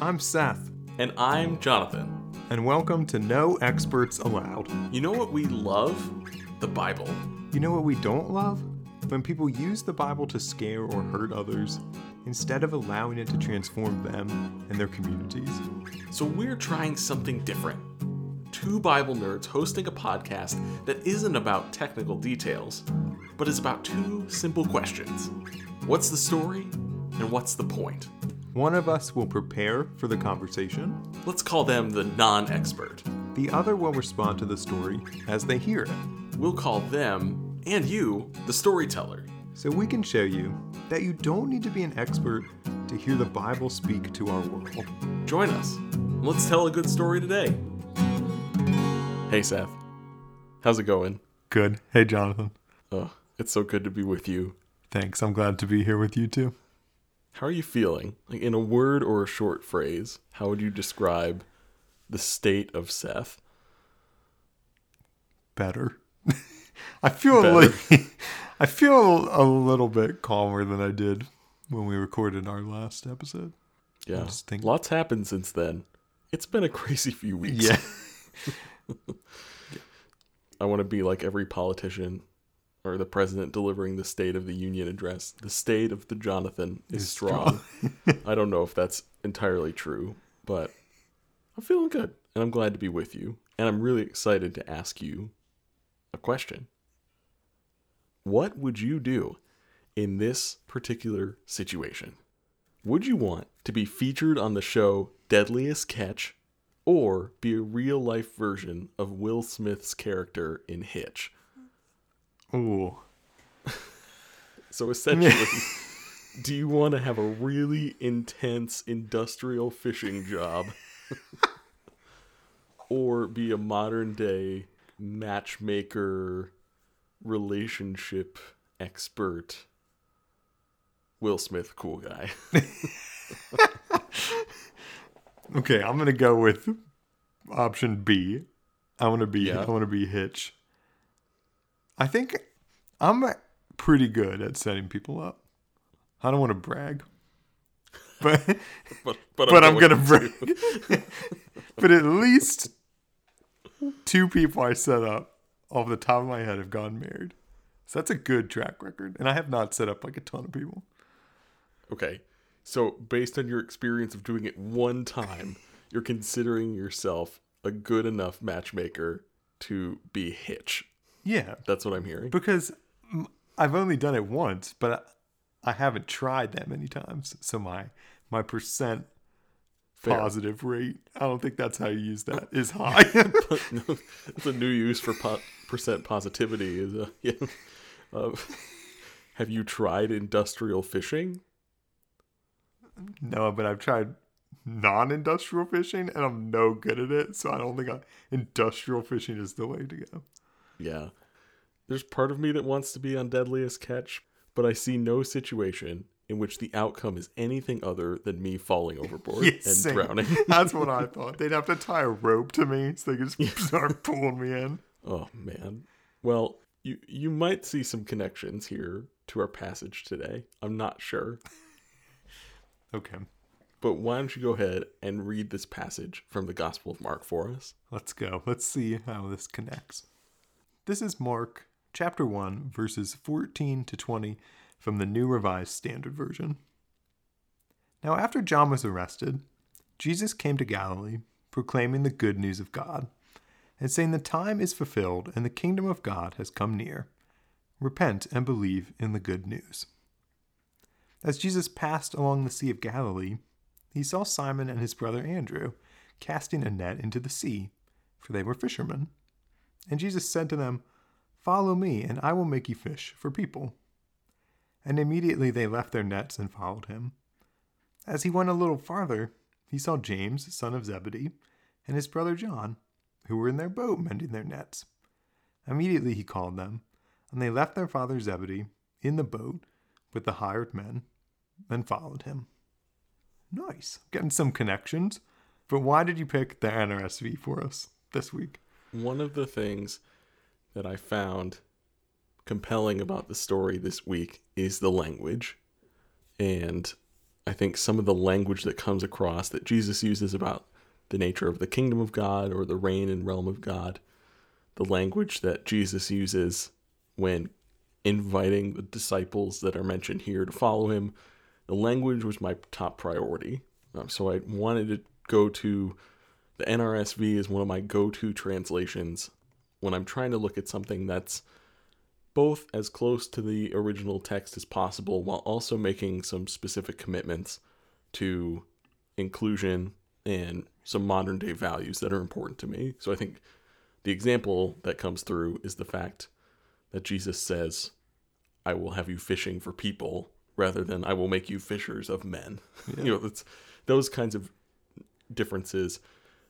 I'm Seth, And I'm Jonathan. and welcome to No Experts Allowed. You know what we love? The Bible. You know what we don't love? When people use the Bible to scare or hurt others instead of allowing it to transform them and their communities. So we're trying something different. Two Bible nerds hosting a podcast that isn't about technical details, but is about two simple questions What's the story? And what's the point? One of us will prepare for the conversation, Let's call them the non expert. the other will respond to the story as they hear it. We'll call them, and you, the storyteller. So we can show you that you don't need to be an expert to hear the Bible speak to our world. Join us. Let's tell a good story today. Hey, Seth. How's it going? Good. Hey, Jonathan. Oh, it's so good to be with you. Thanks. I'm glad to be here with you too. How are you feeling? Like in a word or a short phrase, how would you describe the state of Seth? Better. I feel Better. like I feel a little bit calmer than I did when we recorded our last episode. Yeah. think- Lots happened since then. It's been a crazy few weeks. Yeah. I want to be like every politician or the president delivering the State of the Union address. The state of the Jonathan is, Is strong. I don't know if that's entirely true, but I'm feeling good and I'm glad to be with you. And I'm really excited to ask you a question. What would you do in this particular situation? Would you want to be featured on the show Deadliest Catch or be a real life version of Will Smith's character in Hitch? Ooh. So essentially, do you want to have a really intense industrial fishing job or be a modern day matchmaker relationship expert Will Smith cool guy? Okay, I'm gonna go with option B. I want to be. Yeah. I want to be Hitch. I think I'm pretty good at setting people up. I don't want to brag, but but but I'm gonna going brag. but at least two people I set up off the top of my head have gotten married. So that's a good track record, and I have not set up like a ton of people. Okay. So, based on your experience of doing it one time, you're considering yourself a good enough matchmaker to be Hitch. Yeah, That's what I'm hearing. because I've only done it once, but I haven't tried that many times. So my my percent Fair. positive rate, I don't think that's how you use that, is high. It's a new use for po- percent positivity. Is a, yeah. Uh, have you tried industrial fishing? no, but I've tried non-industrial fishing, and I'm no good at it. So I don't think I, industrial fishing is the way to go. Yeah. There's part of me that wants to be on Deadliest Catch, but I see no situation in which the outcome is anything other than me falling overboard Yeah, and same. drowning. That's what I thought. They'd have to tie a rope to me so they could just start pulling me in. Oh man. Well, you you might see some connections here to our passage today. I'm not sure. Okay, But why don't you go ahead and read this passage from the Gospel of Mark for us? let's go. Let's see how this connects. This is Mark chapter 1, verses 14 to 20 from the New Revised Standard Version. Now, after John was arrested, Jesus came to Galilee, proclaiming the good news of God, and saying, The time is fulfilled, and the kingdom of God has come near. Repent and believe in the good news. As Jesus passed along the Sea of Galilee, he saw Simon and his brother Andrew casting a net into the sea, for they were fishermen. And Jesus said to them, Follow me, and I will make you fish for people. And immediately they left their nets and followed him. As he went a little farther, he saw James, son of Zebedee, and his brother John, who were in their boat mending their nets. Immediately he called them, and they left their father Zebedee in the boat with the hired men and followed him. Nice. Getting some connections. But why did you pick the NRSV for us this week? One of the things that I found compelling about the story this week is the language. And I think some of the language that comes across that Jesus uses about the nature of the kingdom of God or the reign and realm of God, the language that Jesus uses when inviting the disciples that are mentioned here to follow him, the language was my top priority. Um, so I wanted to go to the NRSV is one of my go-to translations when I'm trying to look at something that's both as close to the original text as possible while also making some specific commitments to inclusion and some modern day values that are important to me. So I think the example that comes through is the fact that Jesus says, I will have you fishing for people rather than I will make you fishers of men. Yeah. you know, that's those kinds of differences,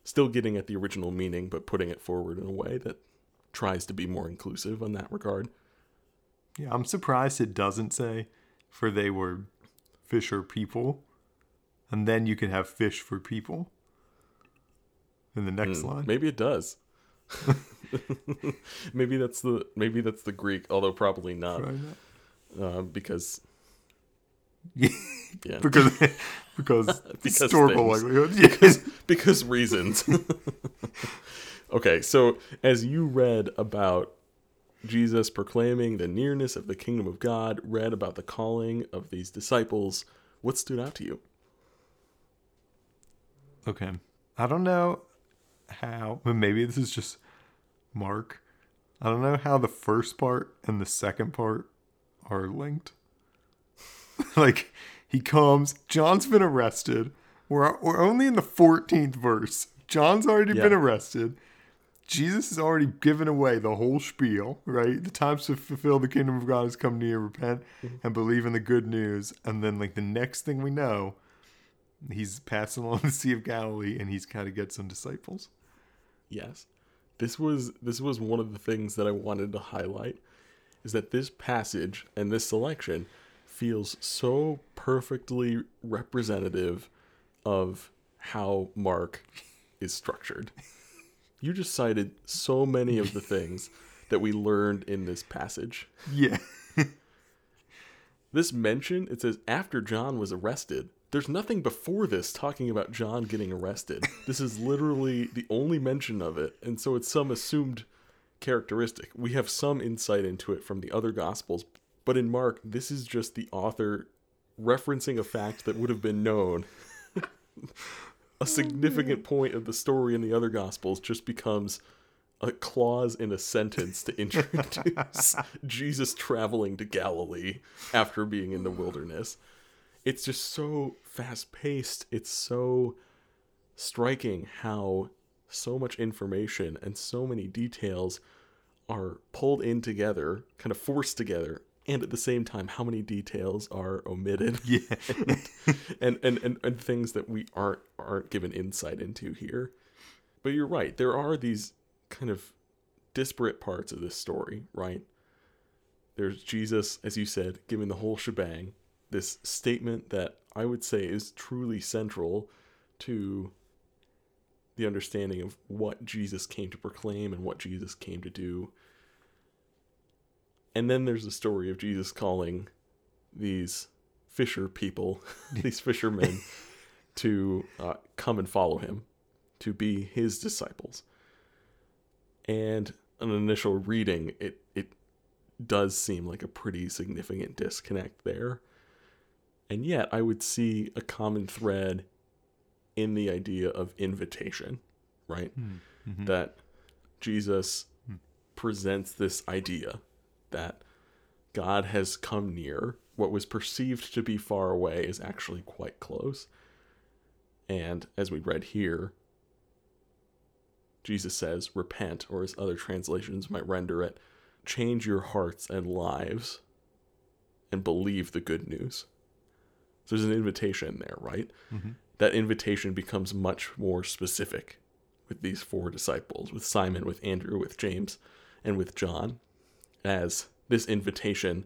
still getting at the original meaning, but putting it forward in a way that tries to be more inclusive in that regard. Yeah, I'm surprised it doesn't say for they were fisher people. And then you can have fish for people in the next mm, line. Maybe it does. maybe that's the maybe that's the Greek, although probably not, probably not. Uh, because yeah, because because, because historical likelihood, because because reasons. okay, so as you read about Jesus proclaiming the nearness of the kingdom of God, read about the calling of these disciples, what stood out to you? Okay, I don't know how, but maybe this is just Mark. I don't know how the first part and the second part are linked. like, he comes, John's been arrested. We're, we're only in the 14th verse. John's already yeah. been arrested. Jesus has already given away the whole spiel, right? The times to fulfill the kingdom of God has come near, repent mm-hmm. and believe in the good news. And then, like, the next thing we know, he's passing along the Sea of Galilee and he's kind of get some disciples. Yes. This was this was one of the things that I wanted to highlight is that this passage and this selection feels so perfectly representative of how Mark is structured. You just cited so many of the things that we learned in this passage. Yeah. this mention, it says after John was arrested, there's nothing before this talking about John getting arrested. This is literally the only mention of it, and so it's some assumed characteristic. We have some insight into it from the other gospels, but in Mark, this is just the author referencing a fact that would have been known. a oh, significant point of the story in the other gospels just becomes a clause in a sentence to introduce Jesus traveling to Galilee after being in the wilderness it's just so fast paced. It's so striking how so much information and so many details are pulled in together, kind of forced together, and at the same time, how many details are omitted. Yeah. and, and, and, and things that we aren't aren't given insight into here. But you're right, there are these kind of disparate parts of this story, right? There's Jesus, as you said, giving the whole shebang, this statement that I would say is truly central to the understanding of what Jesus came to proclaim and what Jesus came to do. And then there's the story of Jesus calling these fisher people, these fishermen, to uh, come and follow him, to be his disciples. And an initial reading, it it does seem like a pretty significant disconnect there. And yet, I would see a common thread in the idea of invitation, right? Hmm. Mm-hmm. That Jesus mm. presents this idea that God has come near. What was perceived to be far away is actually quite close. And as we read here, Jesus says, repent, or as other translations might render it, change your hearts and lives and believe the good news. So there's an invitation there, right? Mm-hmm. That invitation becomes much more specific with these four disciples, with Simon, with Andrew, with James, and with John, as this invitation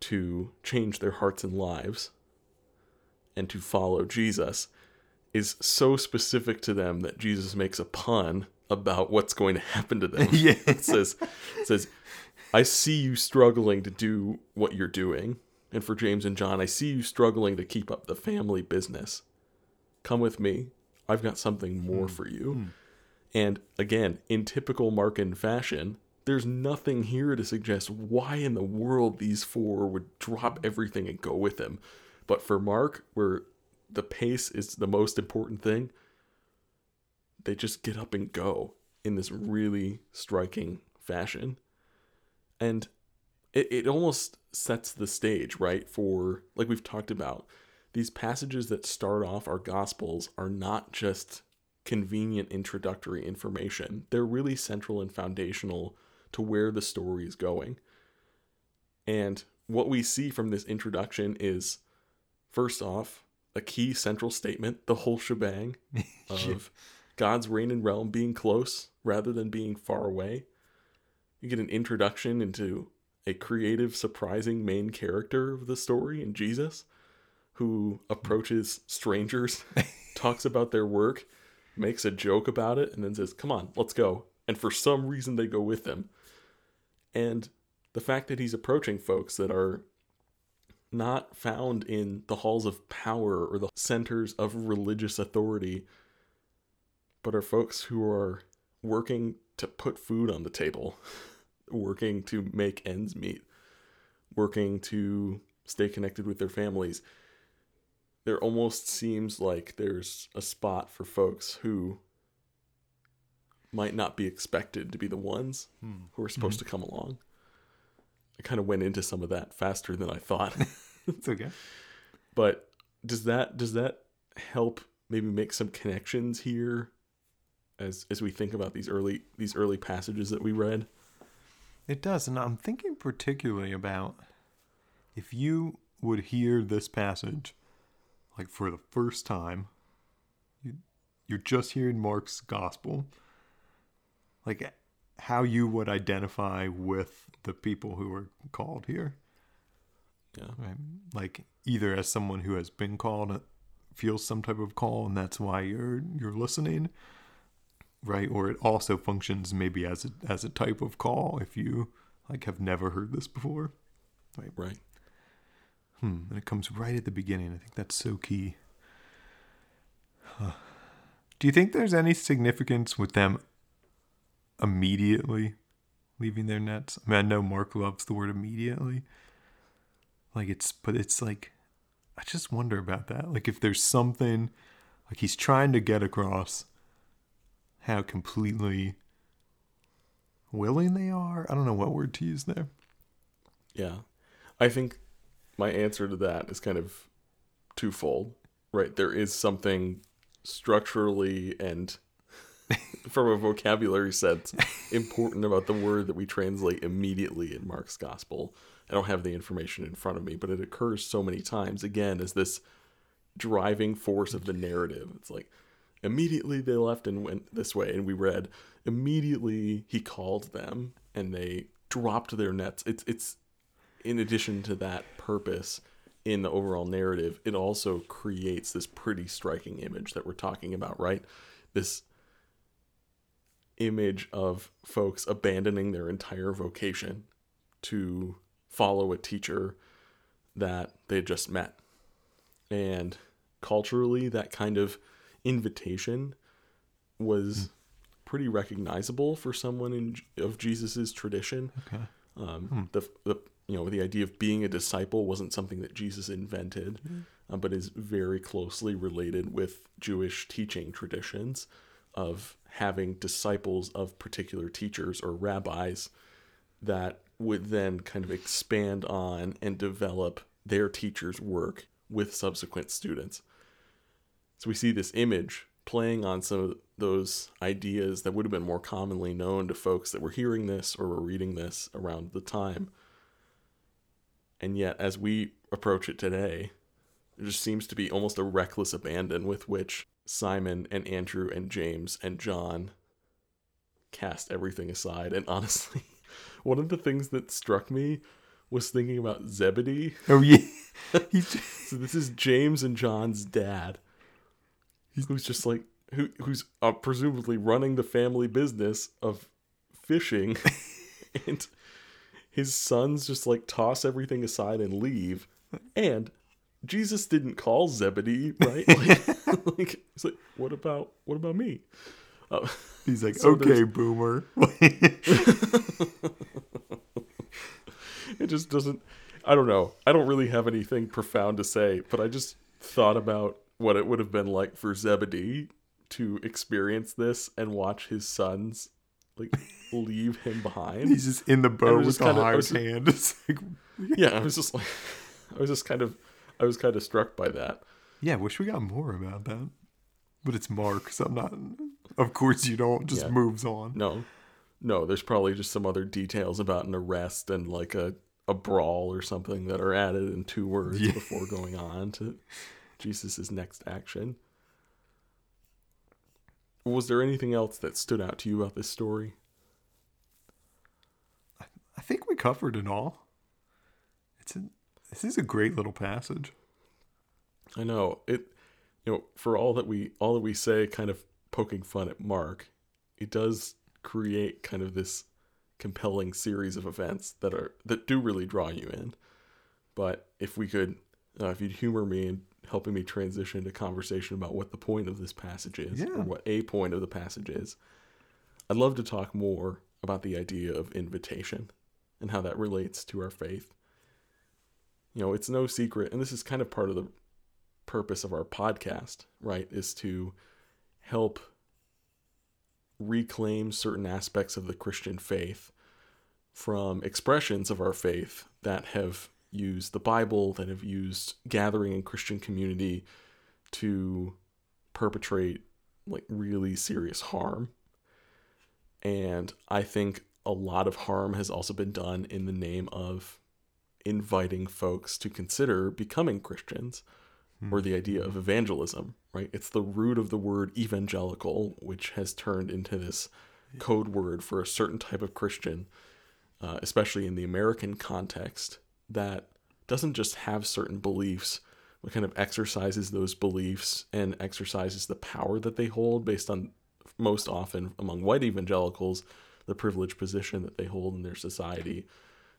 to change their hearts and lives and to follow Jesus is so specific to them that Jesus makes a pun about what's going to happen to them. yeah. it says it says I see you struggling to do what you're doing And for James and John, I see you struggling to keep up the family business. Come with me. I've got something more hmm. for you. Hmm. And again, in typical Markan fashion, there's nothing here to suggest why in the world these four would drop everything and go with him. But for Mark, where the pace is the most important thing, they just get up and go in this really striking fashion. And it, it almost sets the stage, right? For, like we've talked about, these passages that start off our gospels are not just convenient introductory information, they're really central and foundational to where the story is going. And what we see from this introduction is first off, a key central statement, the whole shebang of God's reign and realm being close rather than being far away. You get an introduction into a creative, surprising main character of the story in Jesus who approaches strangers, talks about their work, makes a joke about it, and then says, Come on, let's go. And for some reason, they go with him. And the fact that he's approaching folks that are not found in the halls of power or the centers of religious authority, but are folks who are working to put food on the table, working to make ends meet, working to stay connected with their families. There almost seems like there's a spot for folks who might not be expected to be the ones hmm. who are supposed hmm. to come along. I kind of went into some of that faster than I thought. It's okay. but does that does that help maybe make some connections here as as we think about these early these early passages that we read? It does, and I'm thinking particularly about if you would hear this passage like for the first time, you, you're just hearing Mark's gospel, like how you would identify with the people who are called here. Yeah. Right? Like either as someone who has been called, uh, feels some type of call, and that's why you're you're listening, right? Or it also functions maybe as a as a type of call if you like have never heard this before. Right right. Hmm. And it comes right at the beginning. I think that's so key. Huh. Do you think there's any significance with them immediately leaving their nets? I mean, I know Mark loves the word immediately. Like it's, but it's like, I just wonder about that. Like if there's something, like he's trying to get across how completely willing they are. I don't know what word to use there. Yeah. I think my answer to that is kind of twofold. Right. There is something structurally and from a vocabulary sense important about the word that we translate immediately in Mark's gospel. I don't have the information in front of me, but it occurs so many times again as this driving force of the narrative. It's like immediately they left and went this way and we read immediately he called them and they dropped their nets. It's it's in addition to that purpose in the overall narrative, it also creates this pretty striking image that we're talking about, right? This image of folks abandoning their entire vocation to follow a teacher that they just met. And culturally, that kind of invitation was pretty recognizable for someone in of Jesus's tradition. Okay. Um, The the you know the idea of being a disciple wasn't something that Jesus invented, uh, but is very closely related with Jewish teaching traditions of having disciples of particular teachers or rabbis that would then kind of expand on and develop their teacher's work with subsequent students. So we see this image playing on some of those ideas that would have been more commonly known to folks that were hearing this or were reading this around the time. And yet, as we approach it today, there just seems to be almost a reckless abandon with which Simon and Andrew and James and John cast everything aside. And honestly, one of the things that struck me was thinking about Zebedee. Oh yeah. So this is James and John's dad, who's just like who who's uh, presumably running the family business of fishing, and his sons just like toss everything aside and leave, And Jesus didn't call Zebedee, right? Like, like it's like, what about what about me? Uh, He's like, So okay, there's- boomer. it just doesn't i don't know i don't really have anything profound to say but i just thought about what it would have been like for zebedee to experience this and watch his sons like leave him behind He's just in the boat with the hired hand. Like, yeah i was just like i was just kind of i was kind of struck by that yeah, wish we got more about that. But it's Mark, so I'm not. Of course, you don't. Just Yeah. moves on. no no there's probably just some other details about an arrest and like a a brawl or something that are added in two words Yeah. before going on to jesus' next action was there anything else that stood out to you about this story I think we covered it all. It's a, this is a great little passage. I know it. You know, for all that we all that we say, kind of poking fun at Mark, it does create kind of this compelling series of events that are that do really draw you in. But if we could, uh, if you'd humor me in helping me transition to conversation about what the point of this passage is, Yeah. or what a point of the passage is, I'd love to talk more about the idea of invitation and how that relates to our faith. You know, it's no secret, and this is kind of part of the purpose of our podcast, right, is to help reclaim certain aspects of the Christian faith from expressions of our faith that have used the Bible, that have used gathering in Christian community to perpetrate like really serious harm. And I think a lot of harm has also been done in the name of inviting folks to consider becoming Christians or the idea of evangelism, right? It's the root of the word evangelical, which has turned into this code word for a certain type of Christian, uh, especially in the American context, that doesn't just have certain beliefs, but kind of exercises those beliefs and exercises the power that they hold based on, most often among white evangelicals, the privileged position that they hold in their society,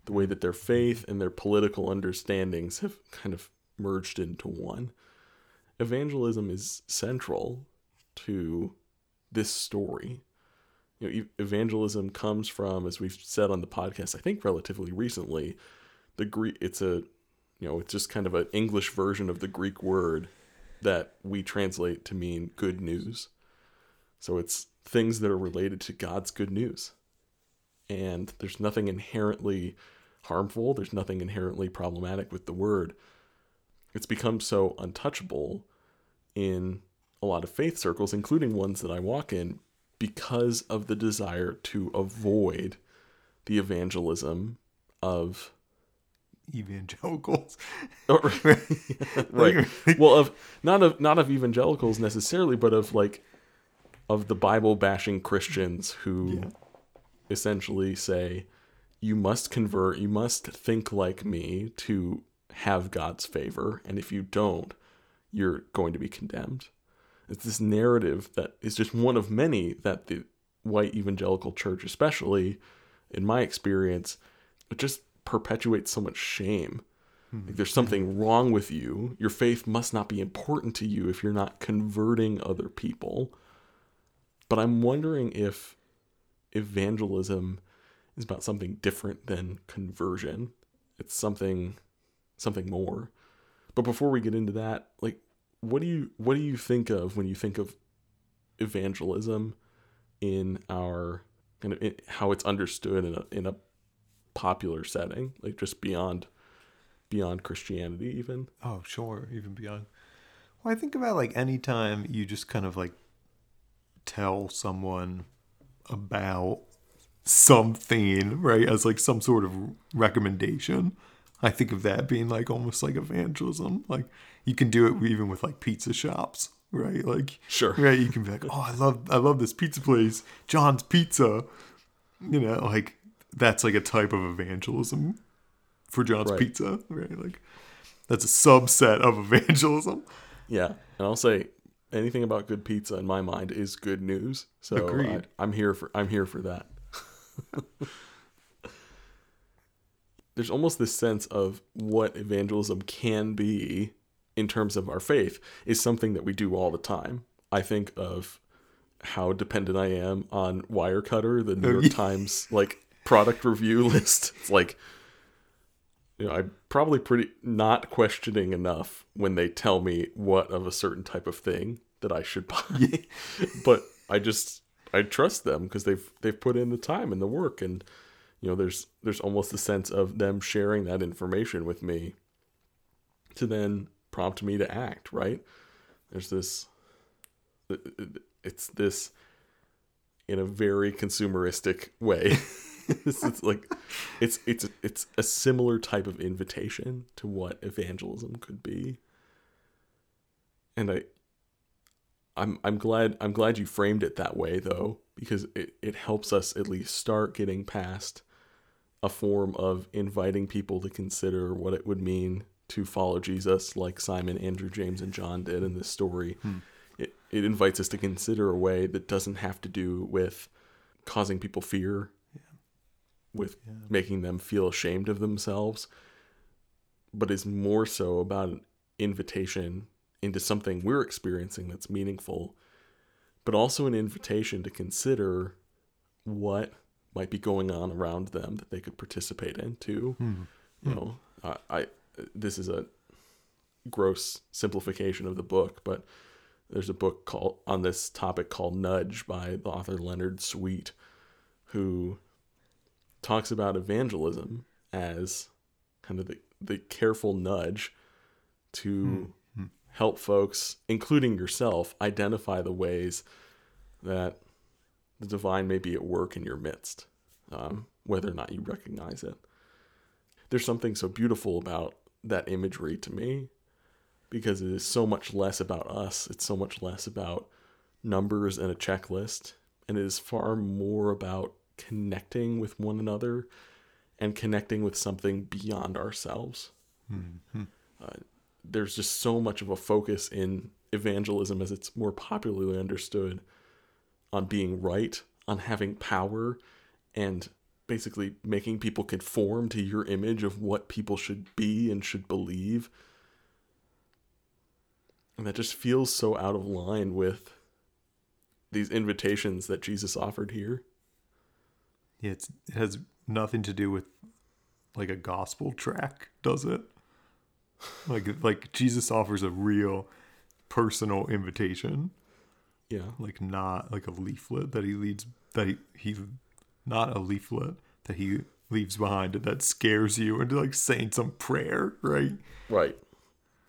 the way that their faith and their political understandings have kind of merged into one. Evangelism is central to this story. You know, evangelism comes from, as we've said on the podcast, I think relatively recently, the Greek. It's a, you know, it's just kind of an English version of the Greek word that we translate to mean good news. So it's things that are related to God's good news. And there's nothing inherently harmful, there's nothing inherently problematic with the word. It's become so untouchable in a lot of faith circles, including ones that I walk in, because of the desire to avoid the evangelism of Evangelicals. or, right. Well, of not of not of evangelicals necessarily, but of like of the Bible bashing Christians who Yeah. essentially say you must convert, you must think like me to have God's favor, and if you don't, you're going to be condemned. It's this narrative that is just one of many that the white evangelical church, especially in my experience, it just perpetuates so much shame. Hmm. Like there's something wrong with you. Your faith must not be important to you if you're not converting other people. But I'm wondering if evangelism is about something different than conversion. It's something something more. But before we get into that, like what do you what do you think of when you think of evangelism in our kind of in, how it's understood in a in a popular setting, like just beyond beyond Christianity even? Oh, sure, even beyond. Well, I think about like anytime you just kind of like tell someone about something, right, as like some sort of recommendation. I think of that being like almost like evangelism. Like you can do it even with like pizza shops, right? Like Sure. right? You can be like, oh, I love, I love this pizza place, John's Pizza. You know, like that's like a type of evangelism for John's Right. Pizza, right? Like that's a subset of evangelism. Yeah, and I'll say anything about good pizza in my mind is good news. So I, I'm here for I'm here for that. There's almost this sense of what evangelism can be in terms of our faith is something that we do all the time. I think of how dependent I am on Wirecutter, the New Oh, York. Times like product review list. It's like you know, I'm probably pretty not questioning enough when they tell me what of a certain type of thing that I should buy. but I just I trust them because they've they've put in the time and the work and you know there's there's almost a sense of them sharing that information with me to then prompt me to act, right? There's this it's this in a very consumeristic way. it's, it's like it's it's it's a similar type of invitation to what evangelism could be. And I I'm I'm glad I'm glad you framed it that way though because it, it helps us at least start getting past a form of inviting people to consider what it would mean to follow Jesus like Simon, Andrew, James and John did in this story. Hmm. It it invites us to consider a way that doesn't have to do with causing people fear with making them feel ashamed of themselves but is more so about an invitation into something we're experiencing that's meaningful, but also an invitation to consider what might be going on around them that they could participate in too. Hmm. You hmm. know, I, I this is a gross simplification of the book, but there's a book called on this topic called Nudge by the author Leonard Sweet, who talks about evangelism as kind of the, the careful nudge to hmm. Help folks, including yourself, identify the ways that the divine may be at work in your midst, um, whether or not you recognize it. There's something so beautiful about that imagery to me because it is so much less about us, it's so much less about numbers and a checklist, and it is far more about connecting with one another and connecting with something beyond ourselves. Uh, there's just so much of a focus in evangelism as it's more popularly understood on being right, on having power, and basically making people conform to your image of what people should be and should believe. And that just feels so out of line with these invitations that Jesus offered here. Yeah, it has nothing to do with like a gospel tract, does it? Like like Jesus offers a real personal invitation, Yeah. like not like a leaflet that he leads that he, he not a leaflet that he leaves behind that scares you into like saying some prayer, right? Right.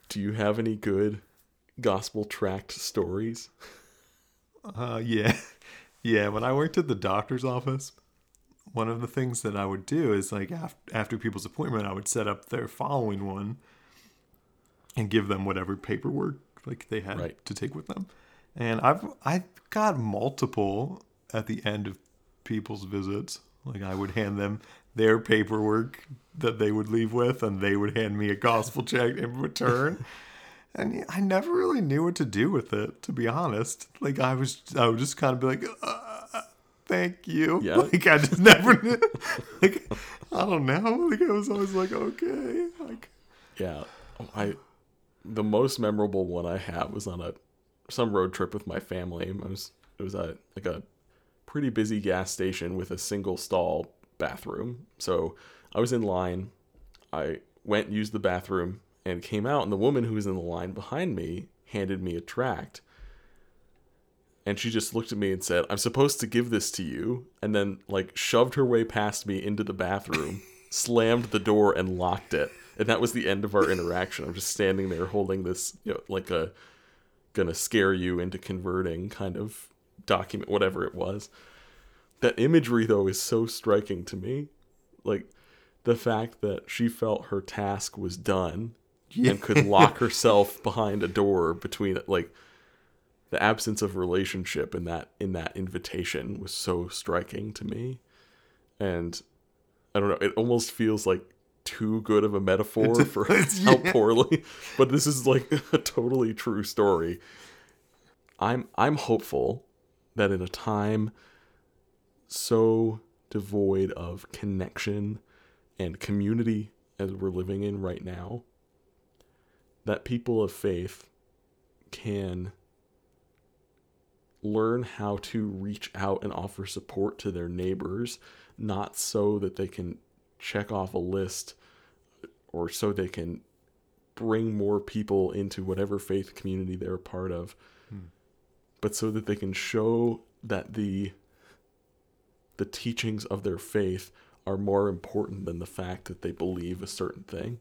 Do you have any good gospel tract stories? Uh, yeah, yeah. When I worked at the doctor's office, one of the things that I would do is like after, after people's appointment, I would set up their following one and give them whatever paperwork like they had Right. to take with them. And I've I've got multiple at the end of people's visits. Like I would hand them their paperwork that they would leave with, and they would hand me a gospel check in return. And I never really knew what to do with it, to be honest. Like I was, I would just kind of be like, uh, "Thank you." Yeah. Like I just never knew. Like I don't know. Like I was always like, "Okay." Like Yeah. I the most memorable one I have was on a some road trip with my family. I was it was a like a pretty busy gas station with a single stall bathroom. So I was in line. I went used the bathroom and came out and the woman who was in the line behind me handed me a tract. And she just looked at me and said, "I'm supposed to give this to you." And then like shoved her way past me into the bathroom, slammed the door and locked it. And that was the end of our interaction. I'm just standing there holding this, you know, like a gonna scare you into converting kind of document, whatever it was. That imagery, though, is so striking to me. Like the fact that she felt her task was done and could lock herself behind a door between like the absence of relationship in that in that invitation was so striking to me and i don't know it almost feels like too good of a metaphor for how poorly but this is like a totally true story. I'm i'm hopeful that in a time so devoid of connection and community as we're living in right now, that people of faith can learn how to reach out and offer support to their neighbors, not so that they can check off a list or so they can bring more people into whatever faith community they're a part of, hmm. but so that they can show that the the teachings of their faith are more important than the fact that they believe a certain thing.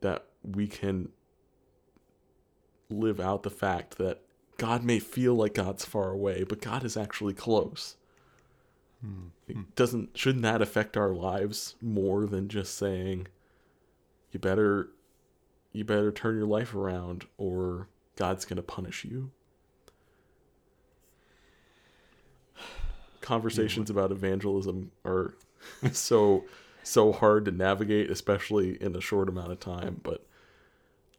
That we can live out the fact that God may feel like God's far away, but God is actually close. It doesn't shouldn't that affect our lives more than just saying you better you better turn your life around or God's going to punish you. Conversations about evangelism are so so hard to navigate especially in a short amount of time, but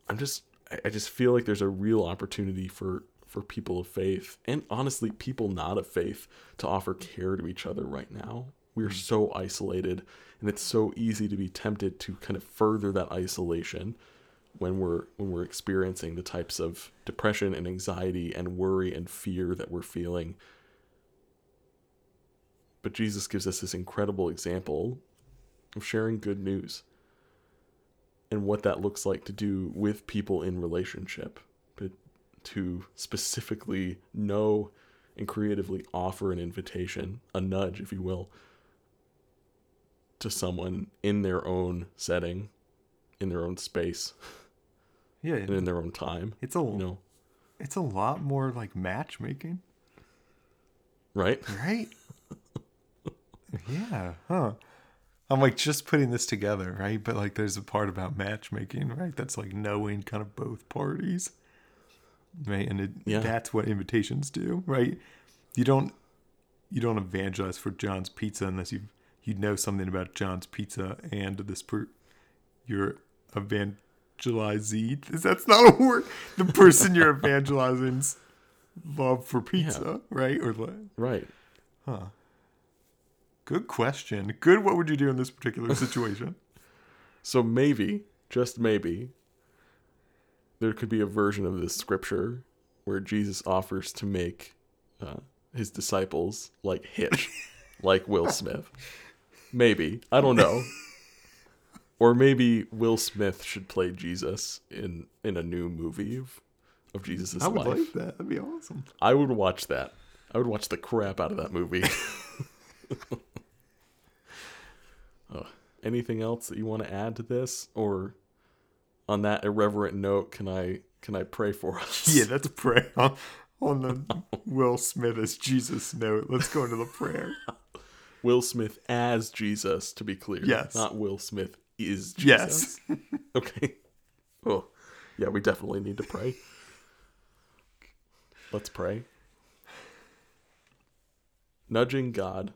I'm just I just feel like there's a real opportunity for for people of faith and honestly people not of faith to offer care to each other right now. We're mm. so isolated and it's so easy to be tempted to kind of further that isolation when we're when we're experiencing the types of depression and anxiety and worry and fear that we're feeling. But Jesus gives us this incredible example of sharing good news and what that looks like to do with people in relationship, to specifically know and creatively offer an invitation, a nudge, if you will, to someone in their own setting, in their own space, Yeah, and in their own time. it's a You know, it's a lot more like matchmaking, right? right? yeah, huh? I'm like just putting this together, right? But like, there's a part about matchmaking, right? That's like knowing kind of both parties, right? And it, Yeah. that's what invitations do, right? You don't you don't evangelize for John's Pizza unless you you know something about John's Pizza and this per you're evangelizee. That's not a word. The person you're evangelizing's love for pizza, right? Or like, Right. Huh. Good question. Good. What would you do in this particular situation? So maybe, just maybe, there could be a version of this scripture where Jesus offers to make uh, his disciples like Hitch, like Will Smith. Maybe I don't know. Or maybe Will Smith should play Jesus in in a new movie of of Jesus' I would life. like that. That'd be awesome. I would watch that. I would watch the crap out of that movie. Uh, anything else that you want to add to this, or on that irreverent note, can I can I pray for us? Yeah, that's pray on, on the Will Smith as Jesus note. Let's go into the prayer. Will Smith as Jesus, to be clear. Yes. Not Will Smith is Yes. Jesus. okay. Oh, yeah, we definitely need to pray. Let's pray. Nudging God,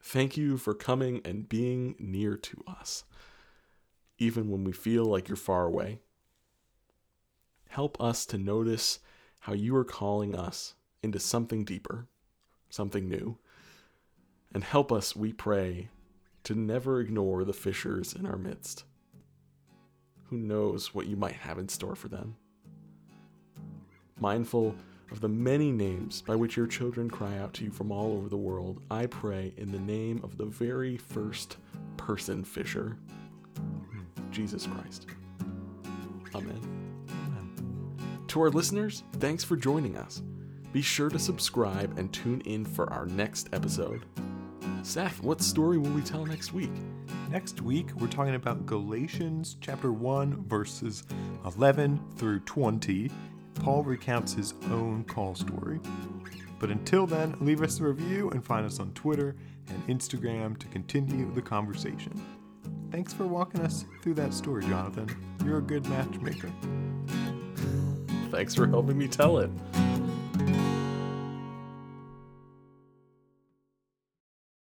thank you for coming and being near to us, even when we feel like you're far away. Help us to notice how you are calling us into something deeper, something new and help us, we pray, to never ignore the fishers in our midst. Who knows what you might have in store for them? Mindful of the many names by which your children cry out to you from all over the world, I pray in the name of the very first person fisher, Jesus Christ. Amen. To our listeners, thanks for joining us. Be sure to subscribe and tune in for our next episode. Seth, what story will we tell next week? Next week, we're talking about Galatians chapter 1, verses 11 through 20. Paul recounts his own call story. But until then, leave us a review and find us on Twitter and Instagram to continue the conversation. Thanks for walking us through that story, Jonathan. You're a good matchmaker. Thanks for helping me tell it.